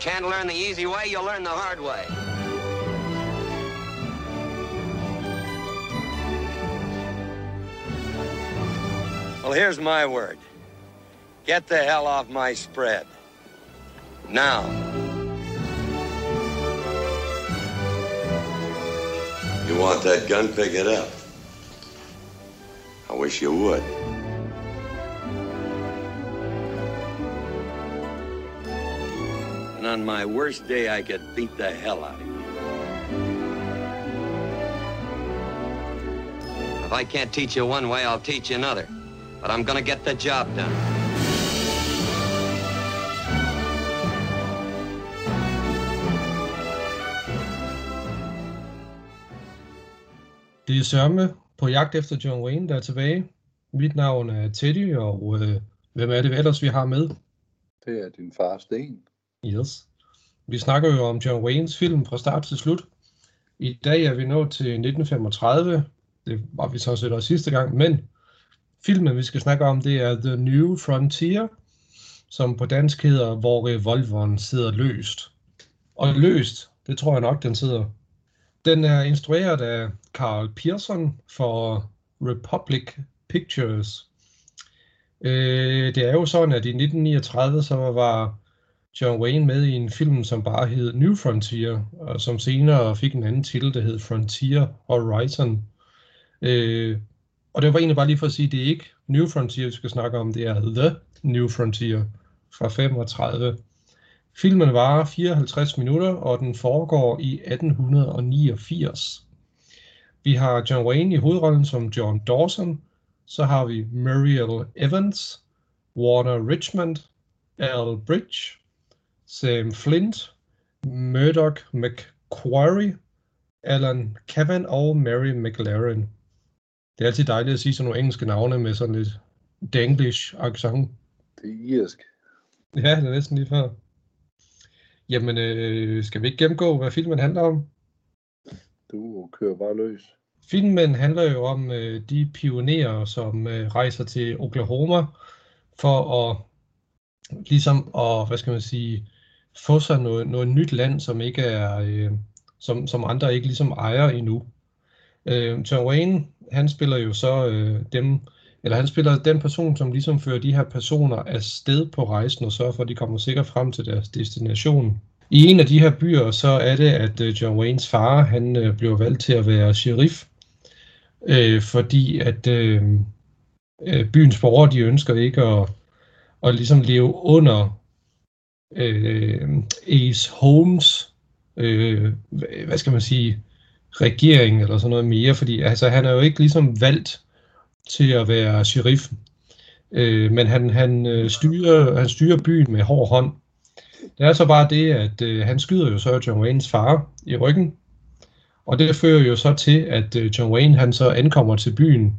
Can't learn the easy way, you'll learn the hard way. Well, here's my word. Get the hell off my spread. Now. You want that gun? Pick it up. I wish you would. On my worst day, I could beat the hell out of you. If I can't teach you one way, I'll teach you another. But I'm gonna get the job done. Det er Sørme på jagt efter John Wayne, der er tilbage. Mit navn er Teddy, og øh, hvem er det ellers, vi har med? Det er din far Sten. Yes. Vi snakker jo om John Waynes film fra start til slut. I dag er vi nået til 1935. Det var vi så set også sidste gang, men filmen, vi skal snakke om, det er The New Frontier, som på dansk hedder Hvor revolveren sidder løst. Og løst, det tror jeg nok, den sidder. Den er instrueret af Carl Pearson for Republic Pictures. Øh, det er jo sådan, at i 1939 så var John Wayne med i en film, som bare hed New Frontier, og som senere fik en anden titel, der hed Frontier Horizon. Øh, og det var egentlig bare lige for at sige, at det er ikke New Frontier, vi skal snakke om, det er The New Frontier fra 35. Filmen varer 54 minutter, og den foregår i 1889. Vi har John Wayne i hovedrollen som John Dawson, så har vi Muriel Evans, Warner Richmond, Al Bridge, Sam Flint, Murdoch McQuarrie, Alan Cavan og Mary McLaren. Det er altid dejligt at sige sådan nogle engelske navne med sådan lidt danglish accent. Det er irsk. Ja, det er næsten lige før. Jamen, øh, skal vi ikke gennemgå, hvad filmen handler om? Du kører bare løs. Filmen handler jo om øh, de pionerer, som øh, rejser til Oklahoma for at ligesom at, hvad skal man sige, få sig noget, noget nyt land, som ikke er, øh, som, som andre ikke ligesom ejer endnu. Øh, John Wayne, han spiller jo så øh, dem, eller han spiller den person, som ligesom fører de her personer afsted på rejsen og sørger for, at de kommer sikkert frem til deres destination. I en af de her byer, så er det, at øh, John Waynes far, han øh, bliver valgt til at være sheriff, øh, fordi at øh, øh byens borgere, de ønsker ikke at, at ligesom leve under øh, Ace Holmes, øh, hvad skal man sige, regering eller sådan noget mere, fordi altså, han er jo ikke ligesom valgt til at være sheriffen, øh, men han, han, øh, styrer, han styrer byen med hård hånd. Det er så bare det, at øh, han skyder jo så John Waynes far i ryggen, og det fører jo så til, at øh, John Wayne han så ankommer til byen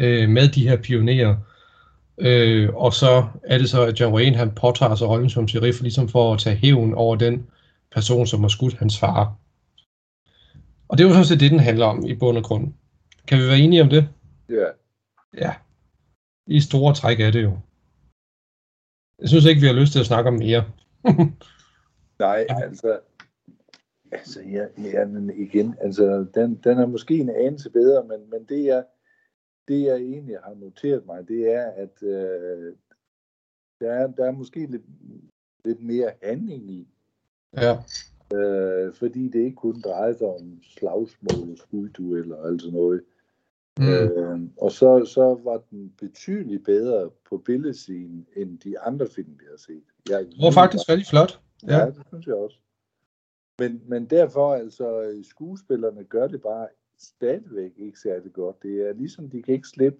øh, med de her pionerer, øh, og så er det så, at John Wayne han påtager sig rollen som sheriff, ligesom for at tage hævn over den person, som har skudt hans far. Og det er jo sådan set det, den handler om i bund og grund. Kan vi være enige om det? Ja. Ja. I store træk er det jo. Jeg synes ikke, vi har lyst til at snakke om mere. Nej, altså, altså ja, ja, men igen, altså, den, den er måske en anelse bedre, men, men det, jeg, det, jeg egentlig har noteret mig, det er, at øh, der, er, der er måske lidt, lidt mere handling i. Ja. Øh, fordi det ikke kun drejer sig om slagsmål og skuddueller og alt sådan noget. Mm. Øh, og så, så var den betydeligt bedre på billedsiden end de andre film, vi har set. Jeg, Det var faktisk rigtig flot. Ja, Ja. ja det synes jeg også. Men, men derfor, altså, skuespillerne gør det bare stadigvæk ikke særlig godt. Det er ligesom, de kan ikke slippe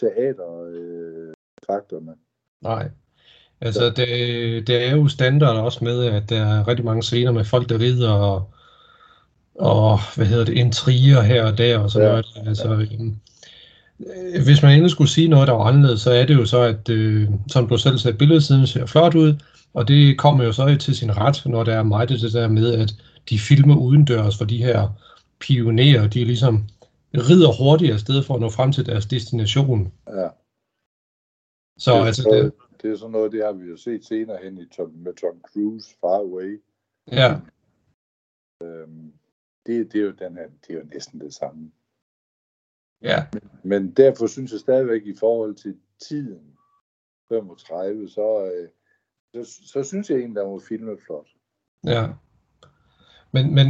teatertrakterne. Øh. Nej. Altså, det, det er jo standard også med, at der er rigtig mange scener med folk, der rider og, og hvad hedder det, intriger her og der og sådan Ja, noget. Altså, øhm, øh, hvis man endelig skulle sige noget, der var anderledes, så er det jo så, at øh, som du selv sagde, billedsiden ser flot ud, og det kommer jo så til sin ret, når der er meget det der med, at de filmer udendørs for de her pionerer, de ligesom rider hurtigt afsted for at nå frem til deres destination. Ja. Så Det er altså, så- det, det er sådan noget, det har vi jo set senere hen i Tom, med Tom Cruise, Far Away. Ja, Øhm, det, det, er jo den her, det er jo næsten det samme. ja, Men derfor synes jeg stadigvæk i forhold til tiden, 35, så, øh, så, så synes jeg egentlig, at var filmet flot. ja. Men, men,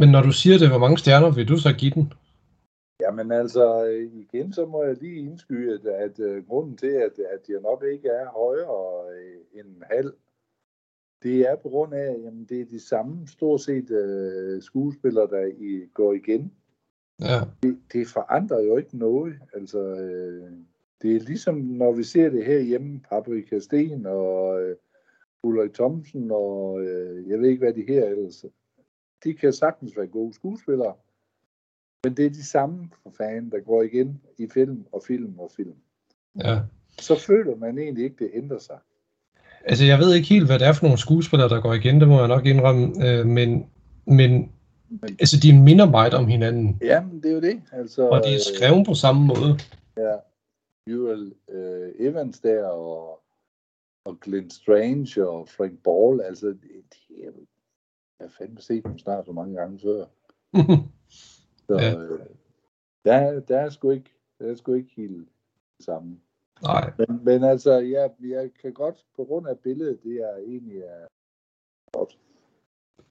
men når du siger det, hvor mange stjerner vil du så give den? Jamen altså, øh, igen, så må jeg lige indskyde, at, at uh, grunden til, at, at jeg nok ikke er højere øh, end en halv, det er på grund af, at det er de samme stort set uh, skuespillere, der i, går igen. Ja, Det, det forandrer jo ikke noget. Altså, uh, det er ligesom, når vi ser det her hjemme, Paprika Sten og uh, Ulrik Thomsen og uh, jeg ved ikke, hvad de her ellers. De kan sagtens være gode skuespillere. Men det er de samme for fanden, der går igen i film og film og film. ja. Så føler man egentlig ikke, det ændrer sig. Altså, jeg ved ikke helt, hvad det er for nogle skuespillere, der går igen, det må jeg nok indrømme, øh, men, men altså, de minder meget om hinanden, Jamen, det er jo det. Altså, og de er skrevet på samme måde. Ja, Joel øh, Evans der, og, og Glenn Strange og Frank Ball, altså, det, det er, jeg har fandme set dem snart så mange gange før. Så Ja. ja. øh, der, der, er sgu ikke, der er sgu ikke helt det samme. Nej, Men, men altså, jeg, jeg kan godt, på grund af billedet, det er egentlig er godt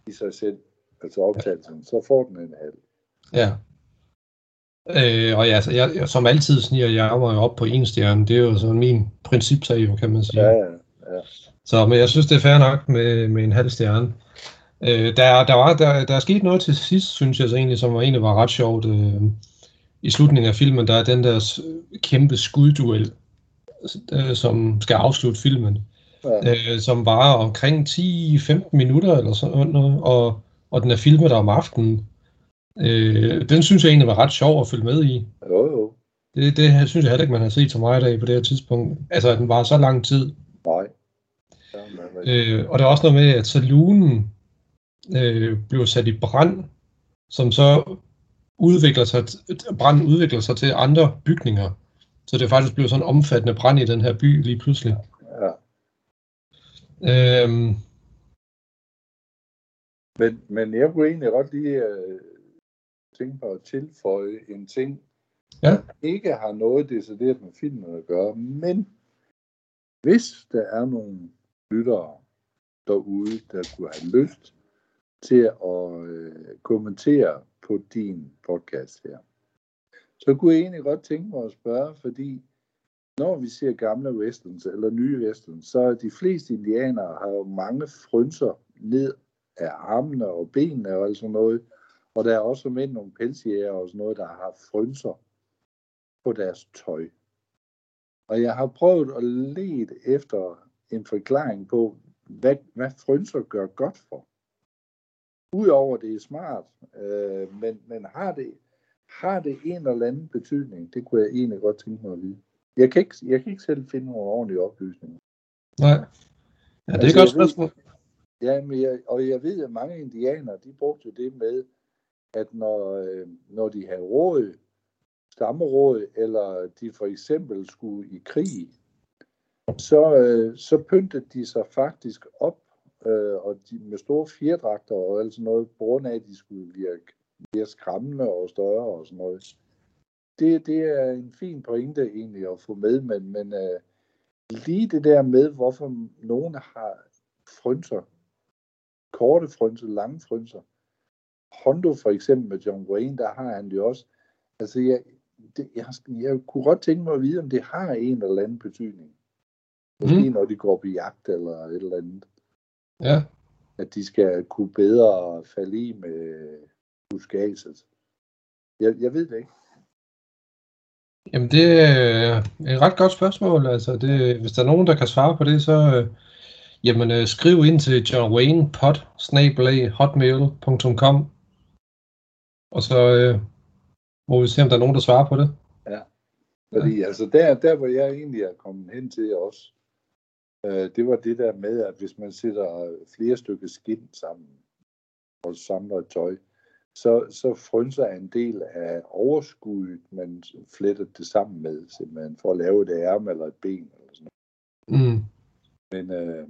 i sig selv, altså optagelsen, så får den en halv. ja. Øh, og ja, altså, jeg, som altid sniger jeg mig jo op på en stjerne. Det er jo sådan min principtag, kan man sige. Ja, ja, ja. Så men jeg synes, det er fair nok med, med en halv stjerne. Øh, der, der, var, der, der er sket noget til sidst, synes jeg så egentlig, som var, egentlig var ret sjovt. Øh, I slutningen af filmen, der er den der kæmpe skudduel, øh, som skal afslutte filmen, ja. øh, som varer omkring 10-15 minutter eller sådan noget, og, og den er filmet om aftenen. Øh, den synes jeg egentlig var ret sjov at følge med i. Jo, jo. Det, det synes jeg heller ikke, man har set så meget af på det her tidspunkt. Altså, at den var så lang tid. Nej. Ja, Øh, og der er også noget med, at saloonen øh, bliver sat i brand, som så udvikler sig, branden udvikler sig til andre bygninger. Så det faktisk bliver sådan en omfattende brand i den her by lige pludselig. ja. Øhm, Men, men jeg kunne egentlig godt lige øh, tænke på at tilføje en ting, Ja. der ikke har noget decideret med filmen at gøre, men hvis der er nogle lyttere derude, der kunne have lyst til at øh, kommentere på din podcast her, så kunne jeg egentlig godt tænke mig at spørge, fordi når vi ser gamle westerns eller nye westerns, så er de fleste indianere har jo mange frynser ned af armene og benene og alt sådan noget. Og der er også med nogle pelsjæger og sådan noget, der har frynser på deres tøj. Og jeg har prøvet at lede efter en forklaring på, hvad, hvad frynser gør godt for. Udover det er smart, øh, men, men har, det, har det en eller anden betydning? Det kunne jeg egentlig godt tænke mig at vide. Jeg kan ikke, jeg kan ikke selv finde nogle ordentlige oplysninger. nej. Ja, det er Altså, et godt ved- spørgsmål. Ja, men jeg, og jeg ved, at mange indianere, de brugte det med, at når, øh, når de havde råd, stammeråd, eller de for eksempel skulle i krig, så, øh, så pyntede de sig faktisk op, øh, og de, med store fjerdragter og alt sådan noget, på grund af, at de skulle virke mere skræmmende og større og sådan noget. Det, det er en fin pointe egentlig at få med, men, men øh, lige det der med, hvorfor nogen har frynser, korte frynser, lange frynser. Hondo for eksempel med John Wayne, der har han det også. Altså, jeg, det, jeg, jeg kunne godt tænke mig at vide, om det har en eller anden betydning. Måske mm. når de går på jagt eller et eller andet. Ja, At de skal kunne bedre falde i med buskaget. Jeg, jeg ved det ikke. jamen det er et ret godt spørgsmål. Altså, det, hvis der er nogen, der kan svare på det, så øh, jamen, øh, skriv ind til John Wayne pod, hotmail.com og så øh, må vi se, om der er nogen, der svarer på det. Fordi ja. altså der, der, hvor jeg egentlig er kommet hen til også, øh, det var det der med, at hvis man sætter flere stykker skin sammen og samler et tøj, så, så frynser en del af overskuddet, man fletter det sammen med, simpelthen for at lave et ærme eller et ben. Eller sådan noget. Mm. Men øh,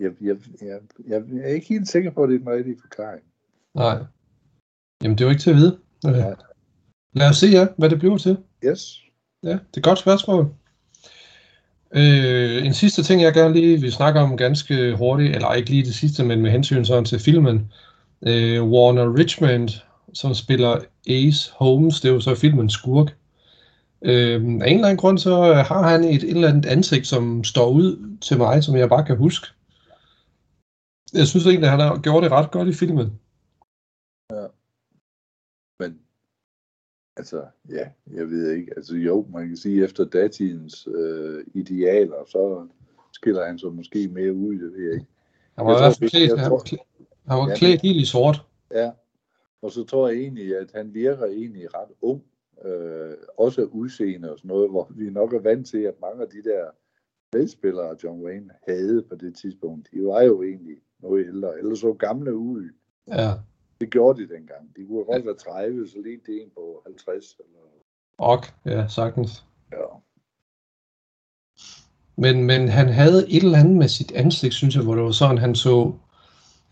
jeg, jeg, jeg, jeg er ikke helt sikker på, at det er den rigtige forklaring. Nej. Jamen, det er jo ikke til at vide. Øh, Nej. Lad os se, ja, hvad det bliver til. Yes. Ja, det er et godt spørgsmål. Øh, en sidste ting, jeg gerne lige vil snakke om ganske hurtigt, eller ikke lige det sidste, men med hensyn sådan til filmen. Øh, Warner Richmond, som spiller Ace Holmes, det er jo så filmens skurk. Øh, af en eller anden grund, så har han et, et eller andet ansigt, som står ud til mig, som jeg bare kan huske. Jeg synes egentlig, at han har gjort det ret godt i filmen. Men altså, ja, jeg ved ikke. Altså jo, man kan sige, efter datidens øh, idealer, så skiller han sig måske mere ud, det ved jeg ikke. Han var i hvert fald klædt, han, han var klædt helt i sort. Ja, og så tror jeg egentlig, at han virker egentlig ret ung, øh, også udseende og sådan noget, hvor vi nok er vant til, at mange af de der velspillere, John Wayne havde på det tidspunkt, de var jo egentlig noget ældre, eller så gamle ud. Ja. Det gjorde de dengang. De kunne godt være 30, så lige det en på 50. Eller, Og, ja, sagtens. ja. Men, men han havde et eller andet med sit ansigt, synes jeg, hvor det var sådan, han så,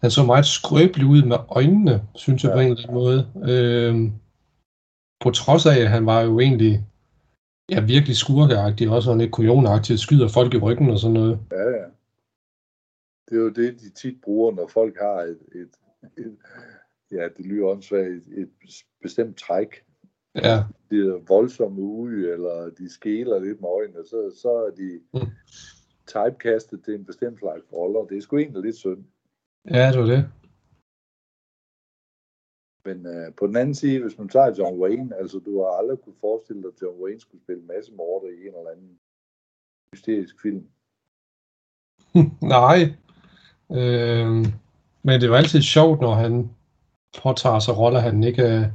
han så meget skrøbelig ud med øjnene, synes jeg Ja. på en eller anden måde. Øhm, på trods af, at han var jo egentlig ja, virkelig skurkeagtig, også sådan lidt kujonagtig, skyder folk i ryggen og sådan noget. ja, ja. Det er jo det, de tit bruger, når folk har et, et, et ja, det lyder åndssvagt, et, bestemt træk, Ja, de er voldsomme ude, eller de skæler lidt med øjnene, så, så er de Mm. typecastet til en bestemt slags roller. Det er sgu egentlig lidt synd. ja det var det. Men øh, på den anden side, hvis man tager John Wayne, altså du har aldrig kunne forestille dig, at John Wayne skulle spille masse morder i en eller anden hysterisk film. Nej. Øhm, men det var altid sjovt, når han påtager sig roller, han ikke, øh,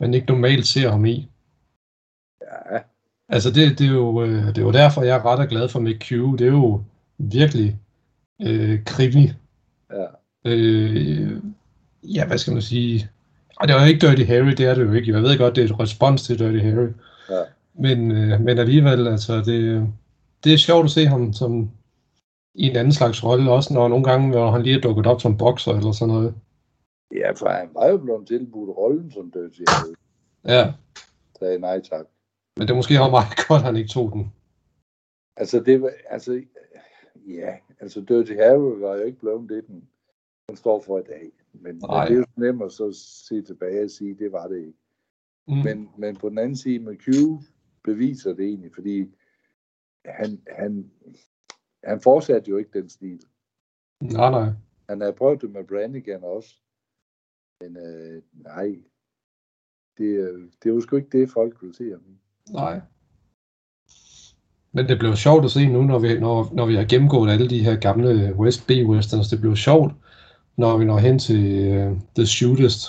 man ikke normalt ser ham i. Ja, Altså det, det, er jo, øh, det er jo derfor, jeg er ret og glad for McHugh. Det er jo virkelig øh, krimi. ja, Øh, ja, hvad skal man sige? Ej, det er jo ikke Dirty Harry, det er det jo ikke. Jeg ved godt, det er et respons til Dirty Harry. ja. Men, øh, men alligevel, altså, det, det er sjovt at se ham som i en anden slags rolle, også når nogle gange, hvor han lige er dukket op som bokser eller sådan noget. Ja, for han var jo blevet tilbudt rollen som Dirty Harry. Ja, Sagde nej tak. men det måske også meget godt, at han ikke tog den. Altså, det var, altså, ja, altså Dirty Harry var jo ikke blevet det, den, den står for i dag. Men, men Nej. det er jo nemt at så se tilbage og sige, det var det ikke. Mm. Men, men på den anden side, McHugh beviser det egentlig, fordi han, han, han fortsatte jo ikke den stil. Nej, nej. Han havde prøvet det med Brannigan også. Men øh, nej, det, øh, det er jo sgu ikke det, folk vil se ham. Nej. Men det blev sjovt at se nu, når vi, når, når vi har gennemgået alle de her gamle West B-westerns. Det blev sjovt, når vi når hen til uh, The Shootist.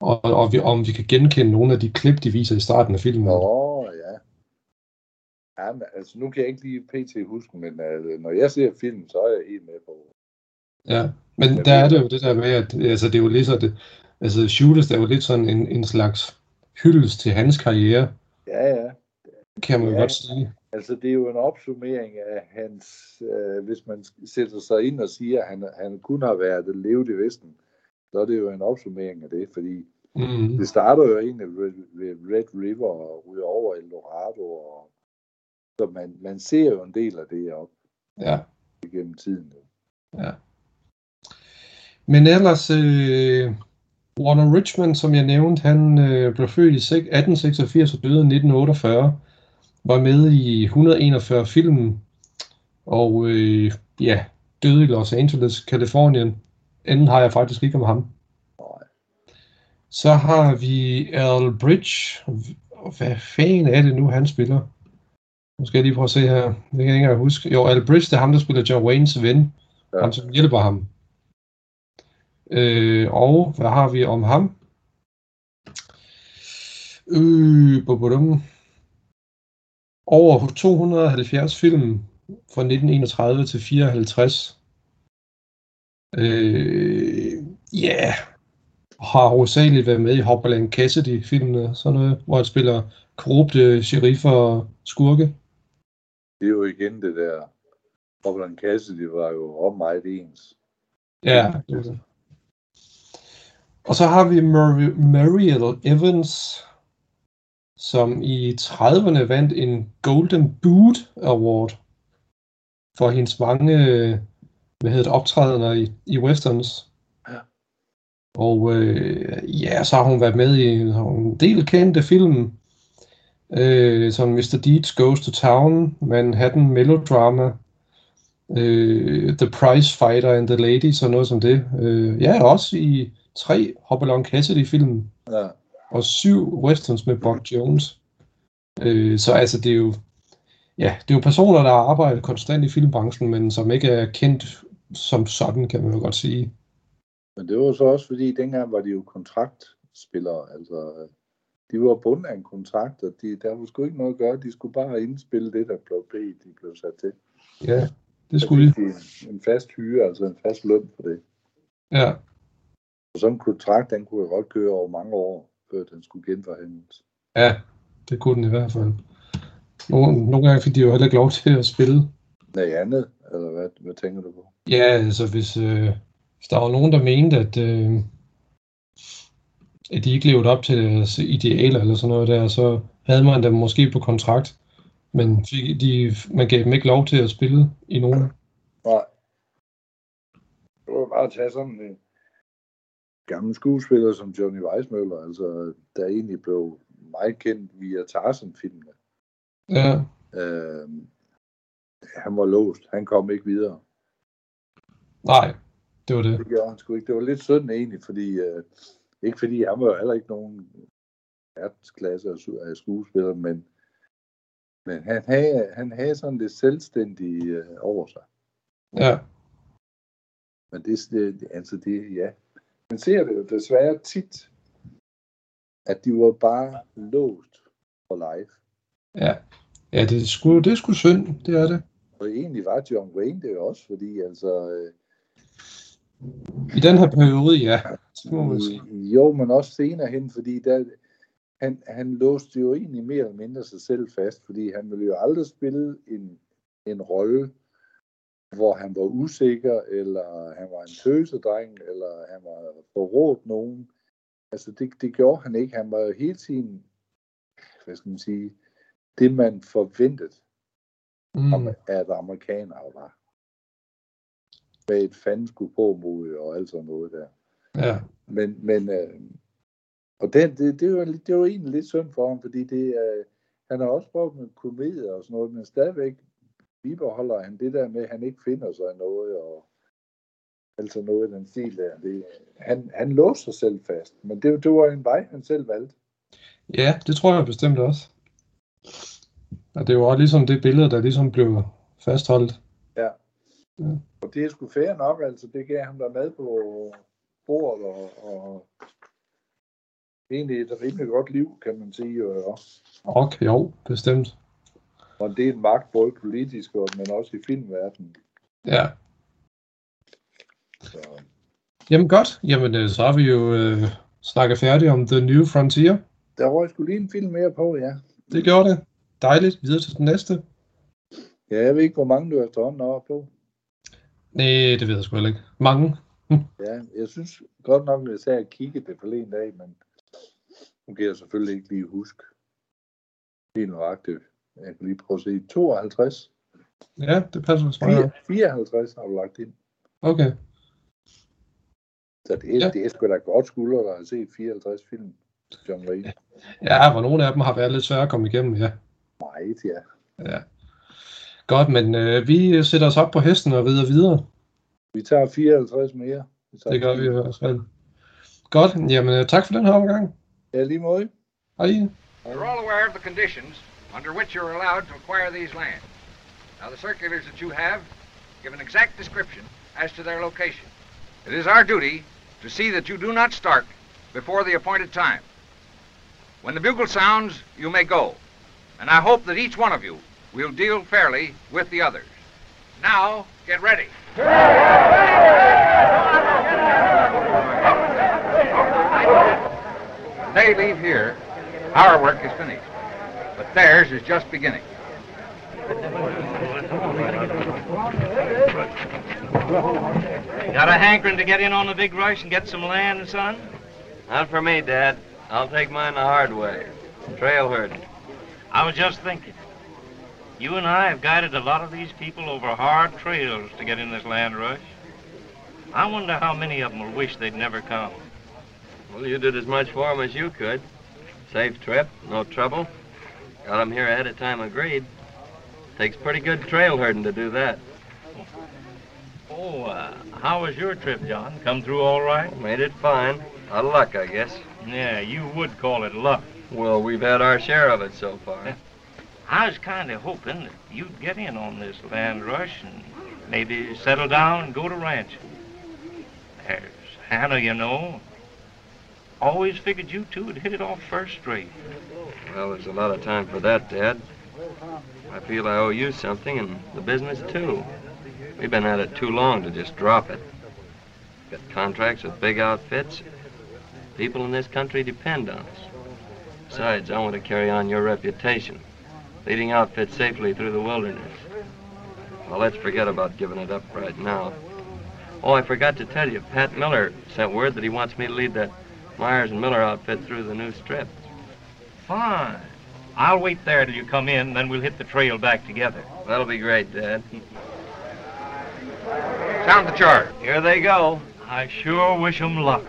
Og, og vi, om vi kan genkende nogle af de klip, de viser i starten af filmen. Nå, ja. Ja, men, altså nu kan jeg ikke lige pt. huske, men øh, når jeg ser film, så er jeg helt med på. Ja, men der er det- jo det der med, at altså, det er jo lidt så det, altså Shootist er jo lidt sådan en, en slags hyldest til hans karriere, Ja, ja. kan man Ja. godt sige. Altså, det er jo en opsummering af hans, øh, hvis man sætter sig ind og siger, at han, han kun har været levet i Vesten, så er det jo en opsummering af det, fordi Mm. det starter jo egentlig ved, ved Red River og ryger over El Dorado, og, så man, man ser jo en del af det op Ja. igennem tiden. Men ellers, øh, Warner Richmond, som jeg nævnte, han øh, blev født i sek- 1886 og døde i 1948. Var med i 141 film, og øh, ja, døde i Los Angeles, Kalifornien. Anden har jeg faktisk ikke om ham. Så har vi Al Bridge. Hvad fanden er det nu, han spiller? Nu skal jeg lige prøve at se her. Det kan jeg ikke engang huske. Jo, Al Bridge, det er ham, der spiller John Waynes ven. Ja. Ham, som hjælper ham. Øh, og hvad har vi om ham? Øh, bubudum. Over 270 film fra 1931 til 54. Øh, ja, yeah. har hovedsageligt været med i Hopperland Cassidy-filmene, sådan noget, hvor han spiller korrupte sheriffer og skurke. Det er jo igen det der Robert Cassidy var jo om meget ens. Ja, det er det. Og så har vi Mar- Mariel Evans, som i 30'erne vandt en Golden Boot Award for hendes mange hvad hedder det, optrædener i, i westerns. Ja. Og øh, ja, så har hun været med i en del kendte film, øh, som Mr. Deeds Goes to Town, Manhattan Melodrama, øh, The Prize Fighter and the Ladies og noget som det. Øh, ja, også i tre Hopalong Cassidy-film Ja. og syv westerns med Buck Jones. Øh, så altså, det er jo ja, det er jo personer, der har arbejdet konstant i filmbranchen, men som ikke er kendt som sådan, kan man jo godt sige. Men det var så også fordi, dengang var de jo kontraktspillere. Altså, de var bundet af en kontrakt, og de, der var sgu ikke noget at gøre. De skulle bare indspille det, der blev bedt, de blev sat til. Ja, det skulle de en fast hyre, altså en fast løn for det. Ja, Og sådan en kontrakt, den kunne jo godt køre over mange år, før den skulle genforhandles. ja, det kunne den i hvert fald. Nogle, nogle gange fik de jo heller ikke lov til at spille. Nej, andet, eller hvad, hvad tænker du på? Ja, altså hvis, øh, hvis der var nogen, der mente, at, øh, at de ikke levede op til deres idealer eller sådan noget der, så havde man dem måske på kontrakt, men fik, de, man gav dem ikke lov til at spille i nogen. Nej. Det var bare at tage sådan en gammel skuespiller som Johnny Weissmuller, altså, der egentlig blev meget kendt via Tarzan-filmene. Ja, Øh, han var låst. Han kom ikke videre. nej, det var det. Det gjorde han sgu ikke. Det var lidt synd egentlig, fordi øh, ikke fordi han var jo heller ikke nogen verdensklasse af skuespiller, men, men han, havde, han havde sådan lidt selvstændige øh, over sig. Ja, Men det, det, altså det, ja. Man ser det jo desværre tit, at de var bare låst for live. ja. Ja, det er sgu, det er sgu synd, det er det. Og egentlig var John Wayne det jo også, fordi altså, øh, I den her periode, ja, må man sige. jo, men også senere hen, fordi der, han, han låste jo egentlig mere eller mindre sig selv fast, fordi han ville jo aldrig spille en, en rolle, hvor han var usikker, eller han var en tøsedreng, eller han var forrådt nogen. Altså det, det gjorde han ikke. Han var hele tiden, hvad skal man sige, det man forventede, Mm, at amerikanere var. Med et fandensku på mod og alt sådan noget der. ja, Men, men øh, og det, det, det, var, det var egentlig lidt synd for ham, fordi det, øh, han har også prøvet med komedier og sådan noget, men stadigvæk bibeholder han det der med, at han ikke finder sig noget, og altså noget i den stil der. Det, han, han låste sig selv fast, men det, det var en vej, han selv valgte. ja, det tror jeg bestemt også. Og det var også ligesom det billede, der ligesom blev fastholdt. Og det er sgu fair nok, altså det gav ham der mad på bordet, og, og egentlig et rimelig godt liv, kan man sige. Og, Okay, jo, bestemt. Og en del magt, både politisk, og, men også i filmverdenen. Ja. Så. Jamen godt, jamen øh, så har vi jo øh, snakket færdigt om The New Frontier. Der røg sgu lige en film mere på, ja. Det gjorde det. Dejligt. Videre til den næste. Ja, jeg ved ikke, hvor mange du efterhånden har på. Nej, det ved jeg sgu heller ikke. Mange. Ja, jeg synes godt nok, at jeg sagde at kigge det forleden dag, men nu kan jeg selvfølgelig ikke lige huske. Helt nøjagtigt. Jeg kan lige prøve at se. 52. Ja, det passer. 4, 54 har du lagt ind. Okay. Så det er, Ja. det er sgu da godt skulder, der har set 54 film. John Wayne. Ja, hvor nogle af dem har været lidt svære at komme igennem, ja. Meget, ja. ja. Godt, men øh, vi sætter os op på hesten og videre videre. Vi tager 54 mere. Vi tager Det gør vi i hvert fald. Godt, jamen øh, tak for den her omgang. Ja, lige måde. Hej. You're all aware of the conditions under which you're allowed to acquire these lands. Now, the circulars that you have give an exact description as to their location. It is our duty to see that you do not start before the appointed time. When the bugle sounds, you may go. And I hope that each one of you will deal fairly with the others. Now, get ready. They leave here, our work is finished. But theirs is just beginning. Got a hankering to get in on the big rush and get some land, son? Not for me, Dad. I'll take mine the hard way. Trail herding. I was just thinking. You and I have guided a lot of these people over hard trails to get in this land rush. I wonder how many of them will wish they'd never come. Well, you did as much for them as you could. Safe trip, no trouble. Got 'em here ahead of time agreed. Takes pretty good trail herding to do that. Oh, uh, how was your trip, John? Come through all right? Made it fine. Out of luck, I guess. Yeah, you would call it luck. Well, we've had our share of it so far. I was kind of hoping that you'd get in on this land rush and maybe settle down and go to ranching. There's Hannah, you know. Always figured you two would hit it off first rate. Well, there's a lot of time for that, Dad. I feel I owe you something, and the business, too. We've been at it too long to just drop it. Got contracts with big outfits. People in this country depend on us. Besides, I want to carry on your reputation, leading outfits safely through the wilderness. Well, let's forget about giving it up right now. Oh, I forgot to tell you, Pat Miller sent word that he wants me to lead that Myers and Miller outfit through the new strip. Fine. I'll wait there till you come in, then we'll hit the trail back together. That'll be great, Dad. Sound the chart. Here they go. I sure wish wish 'em luck.